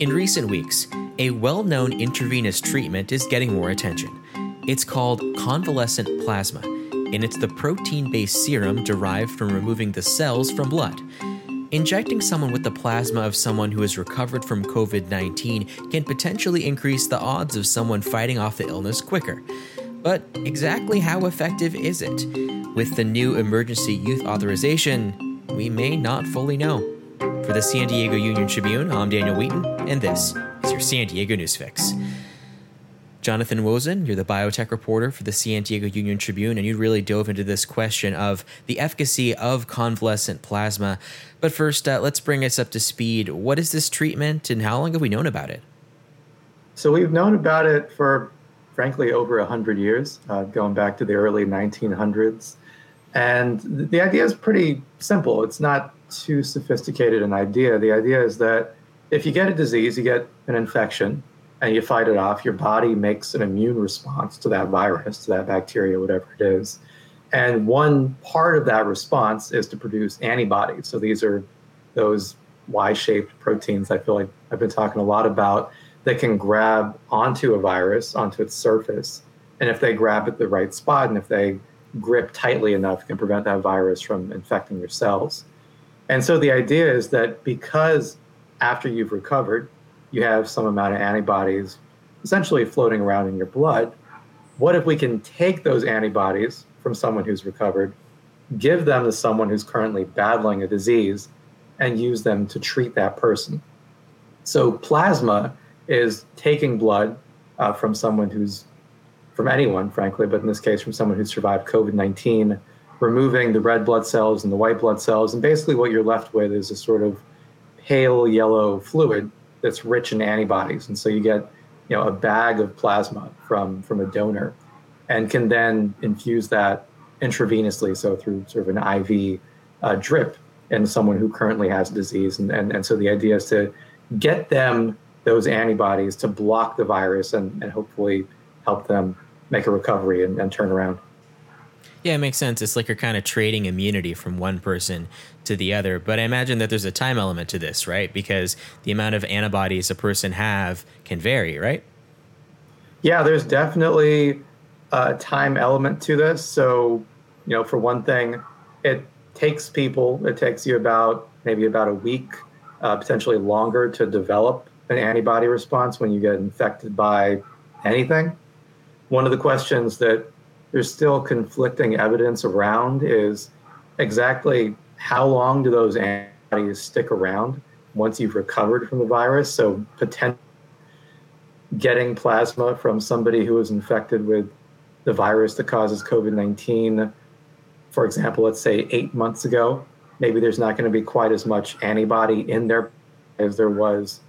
In recent weeks, a well known intravenous treatment is getting more attention. It's called convalescent plasma, and it's the protein based serum derived from removing the cells from blood. Injecting someone with the plasma of someone who has recovered from COVID 19 can potentially increase the odds of someone fighting off the illness quicker. But exactly how effective is it? With the new emergency use authorization, we may not fully know. For the San Diego Union Tribune, I'm Daniel Wheaton, and this is your San Diego News Fix. Jonathan Wosen, you're the biotech reporter for the San Diego Union Tribune, and you really dove into this question of the efficacy of convalescent plasma. But first, uh, let's bring us up to speed. What is this treatment, and how long have we known about it? So, we've known about it for, frankly, over 100 years, uh, going back to the early 1900s. And the idea is pretty simple. It's not too sophisticated an idea. The idea is that if you get a disease, you get an infection, and you fight it off, your body makes an immune response to that virus, to that bacteria, whatever it is. And one part of that response is to produce antibodies. So these are those Y shaped proteins I feel like I've been talking a lot about that can grab onto a virus, onto its surface. And if they grab at the right spot and if they grip tightly enough, can prevent that virus from infecting your cells. And so the idea is that because after you've recovered, you have some amount of antibodies essentially floating around in your blood, what if we can take those antibodies from someone who's recovered, give them to someone who's currently battling a disease, and use them to treat that person? So, plasma is taking blood uh, from someone who's, from anyone, frankly, but in this case, from someone who's survived COVID 19 removing the red blood cells and the white blood cells. And basically, what you're left with is a sort of pale yellow fluid that's rich in antibodies. And so you get you know, a bag of plasma from, from a donor and can then infuse that intravenously, so through sort of an IV uh, drip in someone who currently has disease. And, and, and so the idea is to get them those antibodies to block the virus and, and hopefully help them make a recovery and, and turn around. Yeah, it makes sense. It's like you're kind of trading immunity from one person to the other. But I imagine that there's a time element to this, right? Because the amount of antibodies a person have can vary, right? Yeah, there's definitely a time element to this. So, you know, for one thing, it takes people, it takes you about maybe about a week, uh, potentially longer to develop an antibody response when you get infected by anything. One of the questions that there's still conflicting evidence around is exactly how long do those antibodies stick around once you've recovered from the virus? So, potentially getting plasma from somebody who was infected with the virus that causes COVID 19, for example, let's say eight months ago, maybe there's not going to be quite as much antibody in there as there was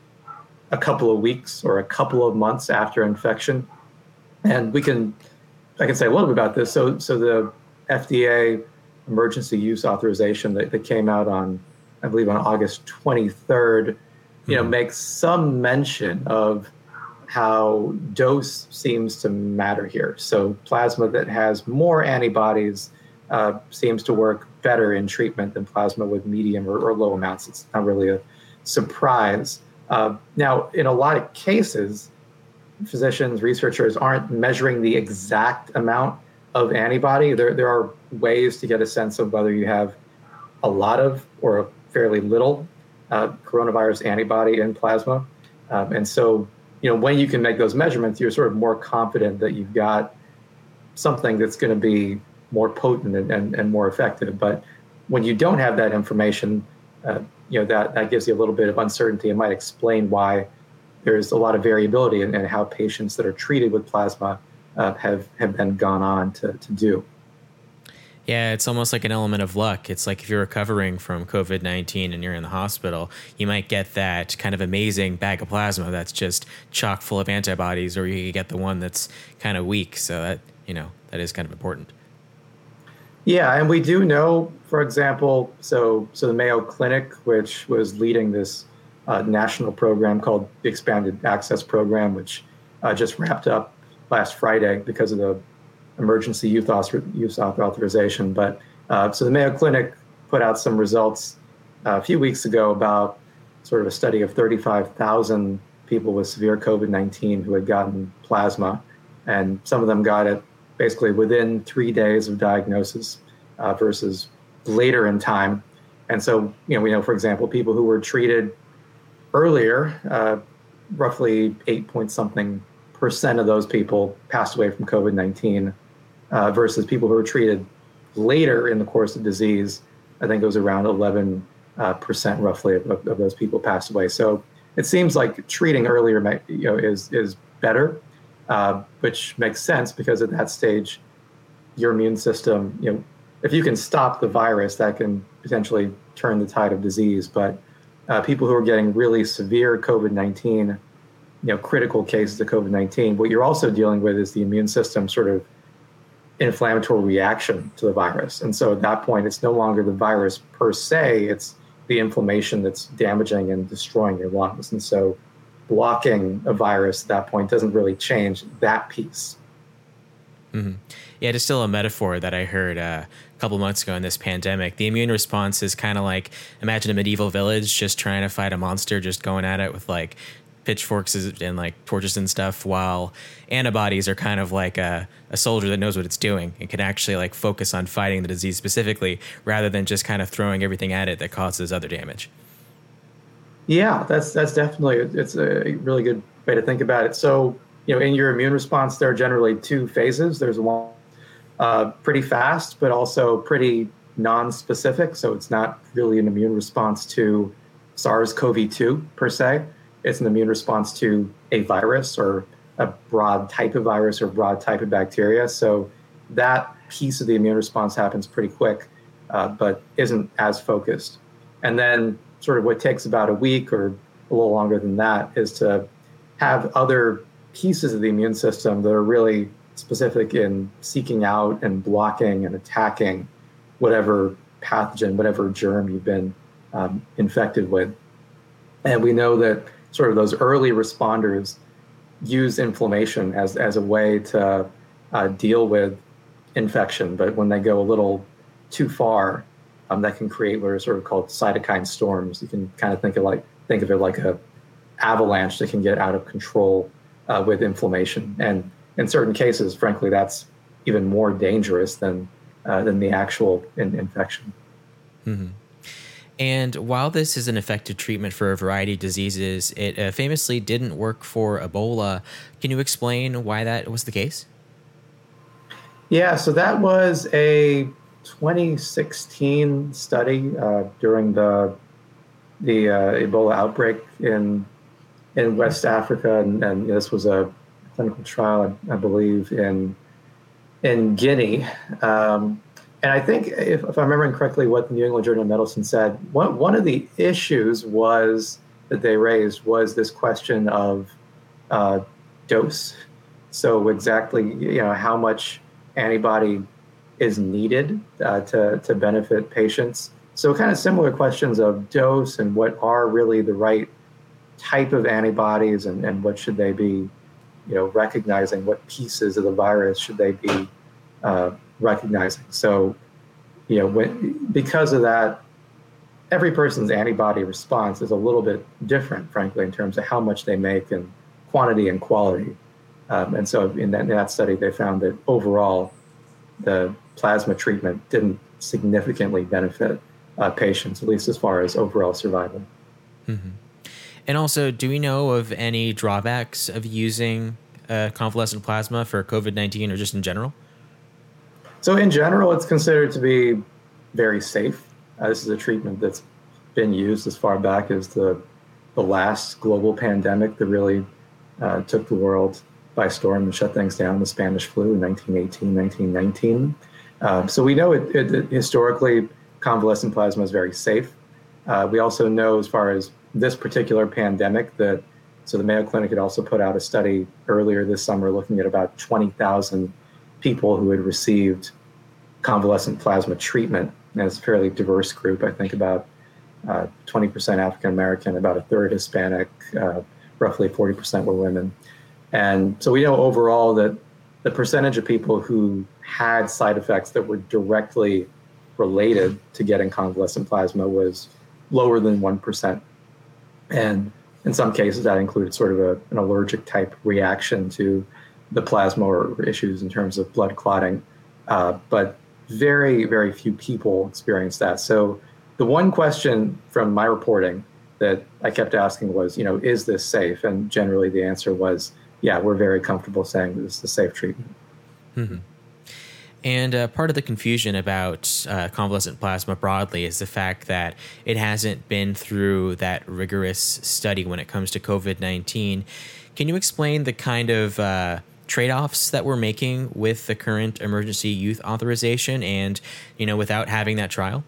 a couple of weeks or a couple of months after infection. And we can I can say a little bit about this. So, so the FDA emergency use authorization that, that came out on, I believe, on August 23rd, you know, mm-hmm. makes some mention of how dose seems to matter here. So, plasma that has more antibodies uh, seems to work better in treatment than plasma with medium or, or low amounts. It's not really a surprise. Uh, now, in a lot of cases, physicians, researchers aren't measuring the exact amount of antibody. There, there are ways to get a sense of whether you have a lot of or a fairly little uh, coronavirus antibody in plasma. Um, and so, you know, when you can make those measurements, you're sort of more confident that you've got something that's going to be more potent and, and, and, more effective. But when you don't have that information, uh, you know, that, that gives you a little bit of uncertainty and might explain why there's a lot of variability in, in how patients that are treated with plasma uh, have have been gone on to, to do. Yeah, it's almost like an element of luck. It's like if you're recovering from COVID 19 and you're in the hospital, you might get that kind of amazing bag of plasma that's just chock full of antibodies, or you could get the one that's kind of weak. So that, you know, that is kind of important. Yeah, and we do know, for example, so so the Mayo Clinic, which was leading this national program called the Expanded Access Program, which uh, just wrapped up last Friday because of the emergency use author- authorization. But uh, so the Mayo Clinic put out some results uh, a few weeks ago about sort of a study of 35,000 people with severe COVID 19 who had gotten plasma. And some of them got it basically within three days of diagnosis uh, versus later in time. And so, you know, we know, for example, people who were treated earlier, uh, roughly eight point something percent of those people passed away from COVID 19 uh, versus people who were treated later in the course of disease. I think it was around 11 uh, percent roughly of, of, those people passed away. So it seems like treating earlier you know, is, is better, uh, which makes sense because at that stage, your immune system, you know, if you can stop the virus, that can potentially turn the tide of disease. But uh, people who are getting really severe COVID 19, you know, critical cases of COVID 19, what you're also dealing with is the immune system sort of inflammatory reaction to the virus. And so at that point, it's no longer the virus per se, it's the inflammation that's damaging and destroying your lungs. And so blocking a virus at that point doesn't really change that piece. Mm-hmm. Yeah, it's still a metaphor that I heard uh, a couple months ago in this pandemic. The immune response is kind of like imagine a medieval village just trying to fight a monster, just going at it with like pitchforks and like torches and stuff, while antibodies are kind of like a, a soldier that knows what it's doing and can actually like focus on fighting the disease specifically rather than just kind of throwing everything at it that causes other damage. Yeah, that's that's definitely it's a really good way to think about it. So you know, in your immune response, there are generally two phases. There's one uh, pretty fast, but also pretty non-specific. So it's not really an immune response to SARS-CoV-2 per se. It's an immune response to a virus or a broad type of virus or broad type of bacteria. So that piece of the immune response happens pretty quick, uh, but isn't as focused. And then, sort of what takes about a week or a little longer than that is to have other pieces of the immune system that are really specific in seeking out and blocking and attacking whatever pathogen, whatever germ you've been um, infected with. And we know that sort of those early responders use inflammation as, as a way to uh, deal with infection. But when they go a little too far, um, that can create what are sort of called cytokine storms. You can kind of think of like think of it like a avalanche that can get out of control uh, with inflammation. And in certain cases, frankly, that's even more dangerous than uh, than the actual in- infection. Mm-hmm. And while this is an effective treatment for a variety of diseases, it uh, famously didn't work for Ebola. Can you explain why that was the case? Yeah, so that was a 2016 study uh, during the the uh, Ebola outbreak in in West Africa, and, and, this was a clinical trial, I, I believe, in in Guinea. Um, and I think, if, if, I'm remembering correctly, what the New England Journal of Medicine said, one, one of the issues was that they raised was this question of uh, dose. So exactly, you know, how much antibody is needed uh, to to benefit patients. So kind of similar questions of dose and what are really the right type of antibodies and, and what should they be, you know, recognizing what pieces of the virus should they be uh, recognizing. So, you know, when, because of that, every person's antibody response is a little bit different, frankly, in terms of how much they make and quantity and quality. Um, and so in that, in that, study, they found that overall, the plasma treatment didn't significantly benefit uh, patients, at least as far as overall survival. Mm-hmm. And also, do we know of any drawbacks of using uh, convalescent plasma for COVID 19 or just in general? So, in general, it's considered to be very safe. Uh, this is a treatment that's been used as far back as the, the last global pandemic that really uh, took the world by storm and shut things down, the Spanish flu in 1918, 1919. Uh, so, we know it, it, it, historically, convalescent plasma is very safe. Uh, we also know, as far as this particular pandemic, that so the Mayo Clinic had also put out a study earlier this summer looking at about 20,000 people who had received convalescent plasma treatment. And it's a fairly diverse group. I think about uh, 20% African American, about a third Hispanic, uh, roughly 40% were women. And so we know overall that the percentage of people who had side effects that were directly related to getting convalescent plasma was lower than 1%. And in some cases, that included sort of a, an allergic type reaction to the plasma or issues in terms of blood clotting. Uh, but very, very few people experienced that. So the one question from my reporting that I kept asking was, you know, is this safe? And generally the answer was, yeah, we're very comfortable saying this is a safe treatment. Mm-hmm. And uh, part of the confusion about uh, convalescent plasma broadly is the fact that it hasn't been through that rigorous study when it comes to COVID 19. Can you explain the kind of uh, trade offs that we're making with the current emergency use authorization and, you know, without having that trial?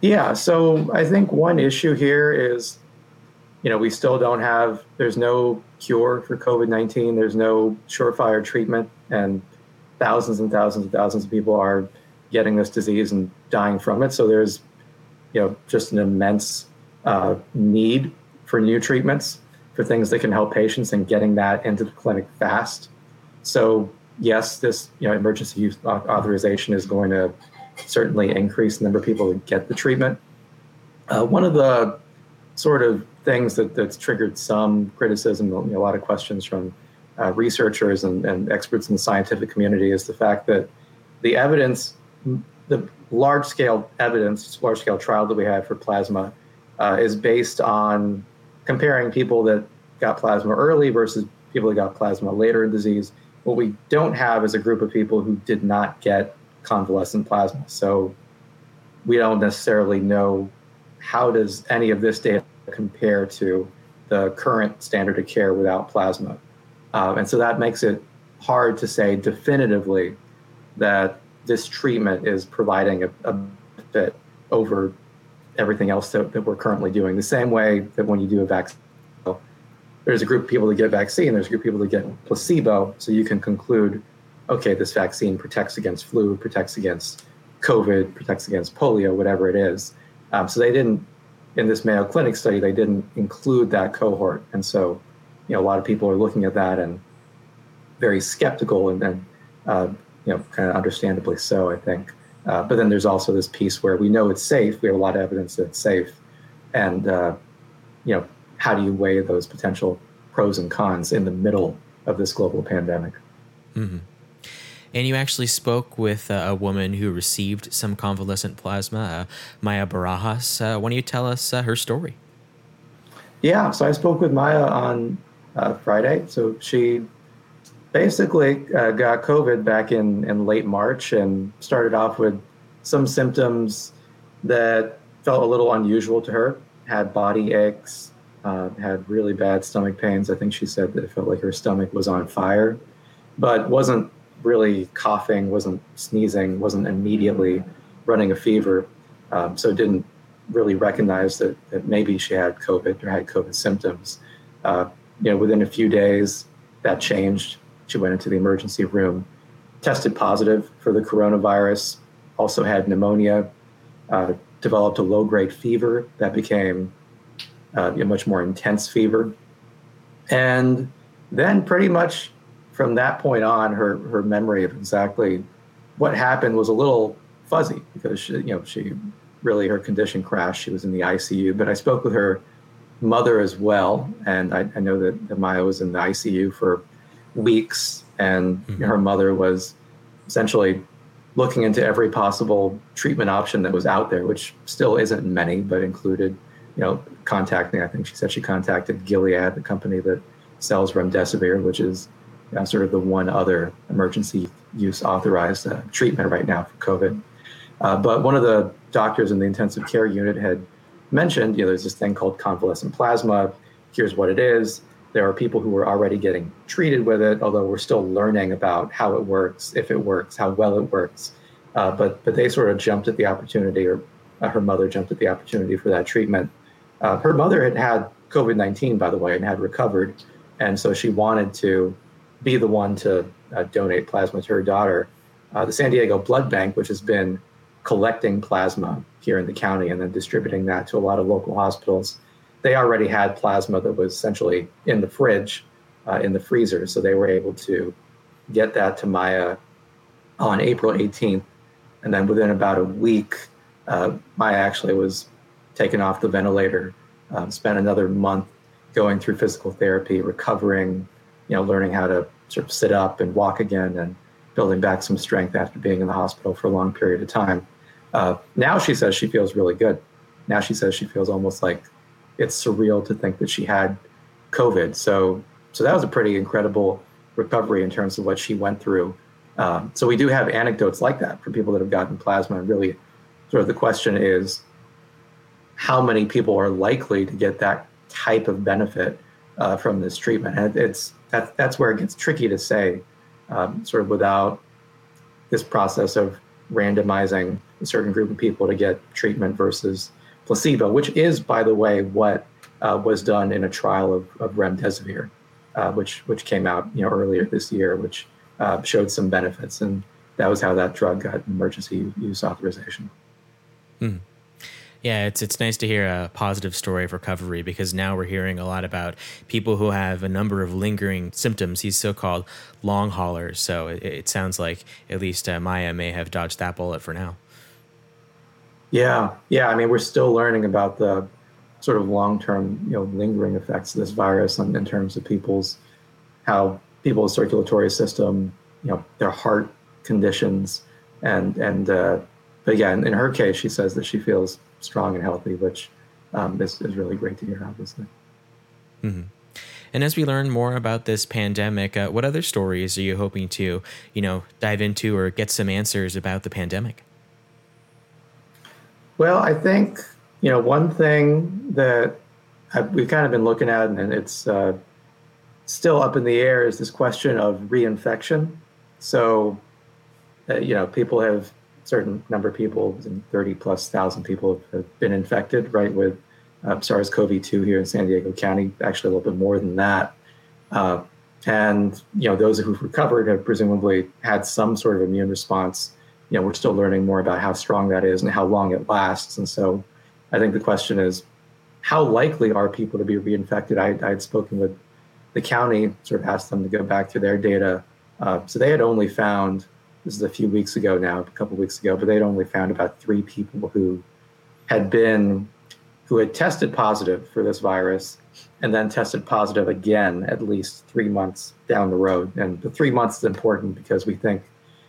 Yeah, so I think one issue here is, you know, we still don't have, there's no cure for COVID 19, there's no surefire treatment. And thousands and thousands and thousands of people are getting this disease and dying from it. So there's, you know, just an immense uh, need for new treatments for things that can help patients and getting that into the clinic fast. So yes, this you know emergency use authorization is going to certainly increase the number of people who get the treatment. Uh, one of the sort of things that, that's triggered some criticism, you know, a lot of questions from uh, researchers and, and, experts in the scientific community is the fact that the evidence, the large scale evidence, large scale trial that we had for plasma, uh, is based on comparing people that got plasma early versus people that got plasma later in disease. What we don't have is a group of people who did not get convalescent plasma. So we don't necessarily know how does any of this data compare to the current standard of care without plasma. Um, and so that makes it hard to say definitively that this treatment is providing a, a benefit over everything else that, that, we're currently doing. The same way that when you do a vaccine, there's a group of people that get vaccine, there's a group of people that get placebo, so you can conclude, okay, this vaccine protects against flu, protects against COVID, protects against polio, whatever it is. Um, so they didn't, in this Mayo Clinic study, they didn't include that cohort. And so you know, a lot of people are looking at that and very skeptical and then, uh, you know, kind of understandably so, I think. Uh, but then there's also this piece where we know it's safe. We have a lot of evidence that it's safe. And, uh, you know, how do you weigh those potential pros and cons in the middle of this global pandemic? Mm-hmm. And you actually spoke with uh, a woman who received some convalescent plasma, uh, Maya Barajas. Uh, why don't you tell us uh, her story? Yeah, so I spoke with Maya on uh, Friday. So she basically uh, got COVID back in, in late March and started off with some symptoms that felt a little unusual to her. Had body aches, uh, had really bad stomach pains. I think she said that it felt like her stomach was on fire, but wasn't really coughing, wasn't sneezing, wasn't immediately running a fever. Um, so didn't really recognize that, that maybe she had COVID or had COVID symptoms. Uh, you know, within a few days, that changed. She went into the emergency room, tested positive for the coronavirus, also had pneumonia, uh, developed a low grade fever that became uh, a much more intense fever. And then, pretty much from that point on, her, her memory of exactly what happened was a little fuzzy because she, you know she really her condition crashed. She was in the ICU. But I spoke with her mother as well. And I, I know that, that, Maya was in the ICU for weeks, and mm-hmm. her mother was essentially looking into every possible treatment option that was out there, which still isn't many, but included, you know, contacting. I think she said she contacted Gilead, the company that sells remdesivir, which is you know, sort of the one other emergency use authorized uh, treatment right now for COVID. Uh, but one of the doctors in the intensive care unit had mentioned, you know, there's this thing called convalescent plasma. Here's what it is. There are people who are already getting treated with it, although we're still learning about how it works, if it works, how well it works. Uh, but but they sort of jumped at the opportunity, or uh, her mother jumped at the opportunity for that treatment. Uh, her mother had had COVID nineteen, by the way, and had recovered, and so she wanted to be the one to uh, donate plasma to her daughter. Uh, the San Diego Blood Bank, which has been collecting plasma here in the county and then distributing that to a lot of local hospitals. They already had plasma that was essentially in the fridge, uh, in the freezer, so they were able to get that to Maya on April 18th. And then within about a week, uh, Maya actually was taken off the ventilator um, spent another month going through physical therapy, recovering, you know, learning how to sort of sit up and walk again and building back some strength after being in the hospital for a long period of time. Uh, now she says she feels really good. Now she says she feels almost like it's surreal to think that she had COVID. So, so that was a pretty incredible recovery in terms of what she went through. Um, so we do have anecdotes like that from people that have gotten plasma. And really, sort of the question is, how many people are likely to get that type of benefit uh, from this treatment? And it's that's that's where it gets tricky to say, um, sort of without this process of randomizing a certain group of people to get treatment versus placebo, which is, by the way, what uh, was done in a trial of, of remdesivir, uh, which which came out you know earlier this year, which uh, showed some benefits, and that was how that drug got emergency use authorization. Mm. Yeah, it's it's nice to hear a positive story of recovery because now we're hearing a lot about people who have a number of lingering symptoms. These so-called long haulers. So it, it sounds like at least uh, Maya may have dodged that bullet for now. Yeah, yeah. I mean, we're still learning about the sort of long-term, you know, lingering effects of this virus in, in terms of people's how people's circulatory system, you know, their heart conditions, and and uh, but yeah, in, in her case, she says that she feels strong and healthy, which um, is, is really great to hear, obviously. Mm-hmm. And as we learn more about this pandemic, uh, what other stories are you hoping to, you know, dive into or get some answers about the pandemic? Well, I think you know one thing that I've, we've kind of been looking at, and it's uh, still up in the air, is this question of reinfection. So, uh, you know, people have certain number of people, 30 plus thousand people have been infected, right, with uh, SARS-CoV-2 here in San Diego County. Actually, a little bit more than that. Uh, and you know, those who've recovered have presumably had some sort of immune response. You know, we're still learning more about how strong that is and how long it lasts. And so, I think the question is, how likely are people to be reinfected? I, I had spoken with the county, sort of asked them to go back through their data. Uh, so they had only found this is a few weeks ago now, a couple weeks ago, but they'd only found about three people who had been who had tested positive for this virus and then tested positive again at least three months down the road. And the three months is important because we think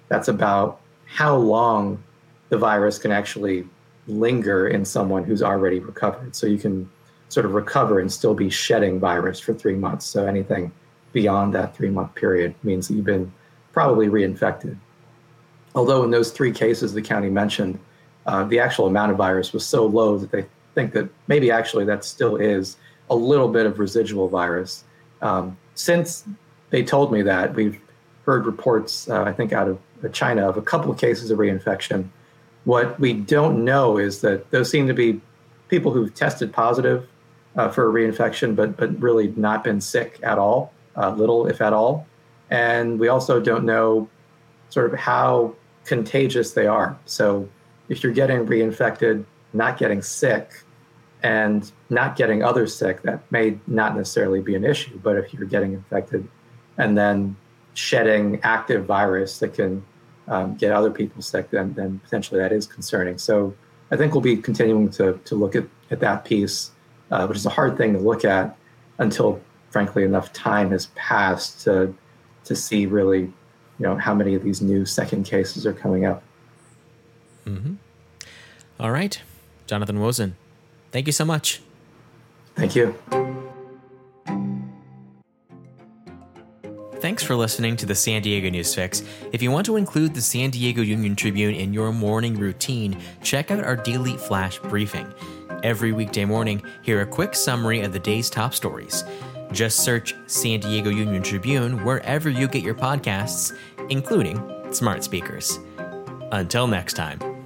that's about how long the virus can actually linger in someone who's already recovered. So you can sort of recover and still be shedding virus for three months. So anything beyond that three month period means that you've been probably reinfected. Although in those three cases the county mentioned, uh, the actual amount of virus was so low that they think that maybe actually that still is a little bit of residual virus. Um, since they told me that, we've heard reports, uh, I think, out of China of a couple of cases of reinfection. What we don't know is that those seem to be people who've tested positive uh, for a reinfection, but but really not been sick at all, uh, little if at all. And we also don't know sort of how contagious they are. So if you're getting reinfected, not getting sick, and not getting others sick, that may not necessarily be an issue. But if you're getting infected and then shedding active virus that can um, get other people sick, then, then potentially that is concerning. So I think we'll be continuing to, to look at, at that piece, uh, which is a hard thing to look at until, frankly, enough time has passed to, to see really you know how many of these new second cases are coming up. Mm-hmm. All right, Jonathan Wosen, thank you so much. Thank you. Thanks for listening to the San Diego News Fix. If you want to include the San Diego Union Tribune in your morning routine, check out our daily flash briefing. Every weekday morning, hear a quick summary of the day's top stories. Just search San Diego Union Tribune wherever you get your podcasts, including smart speakers. Until next time.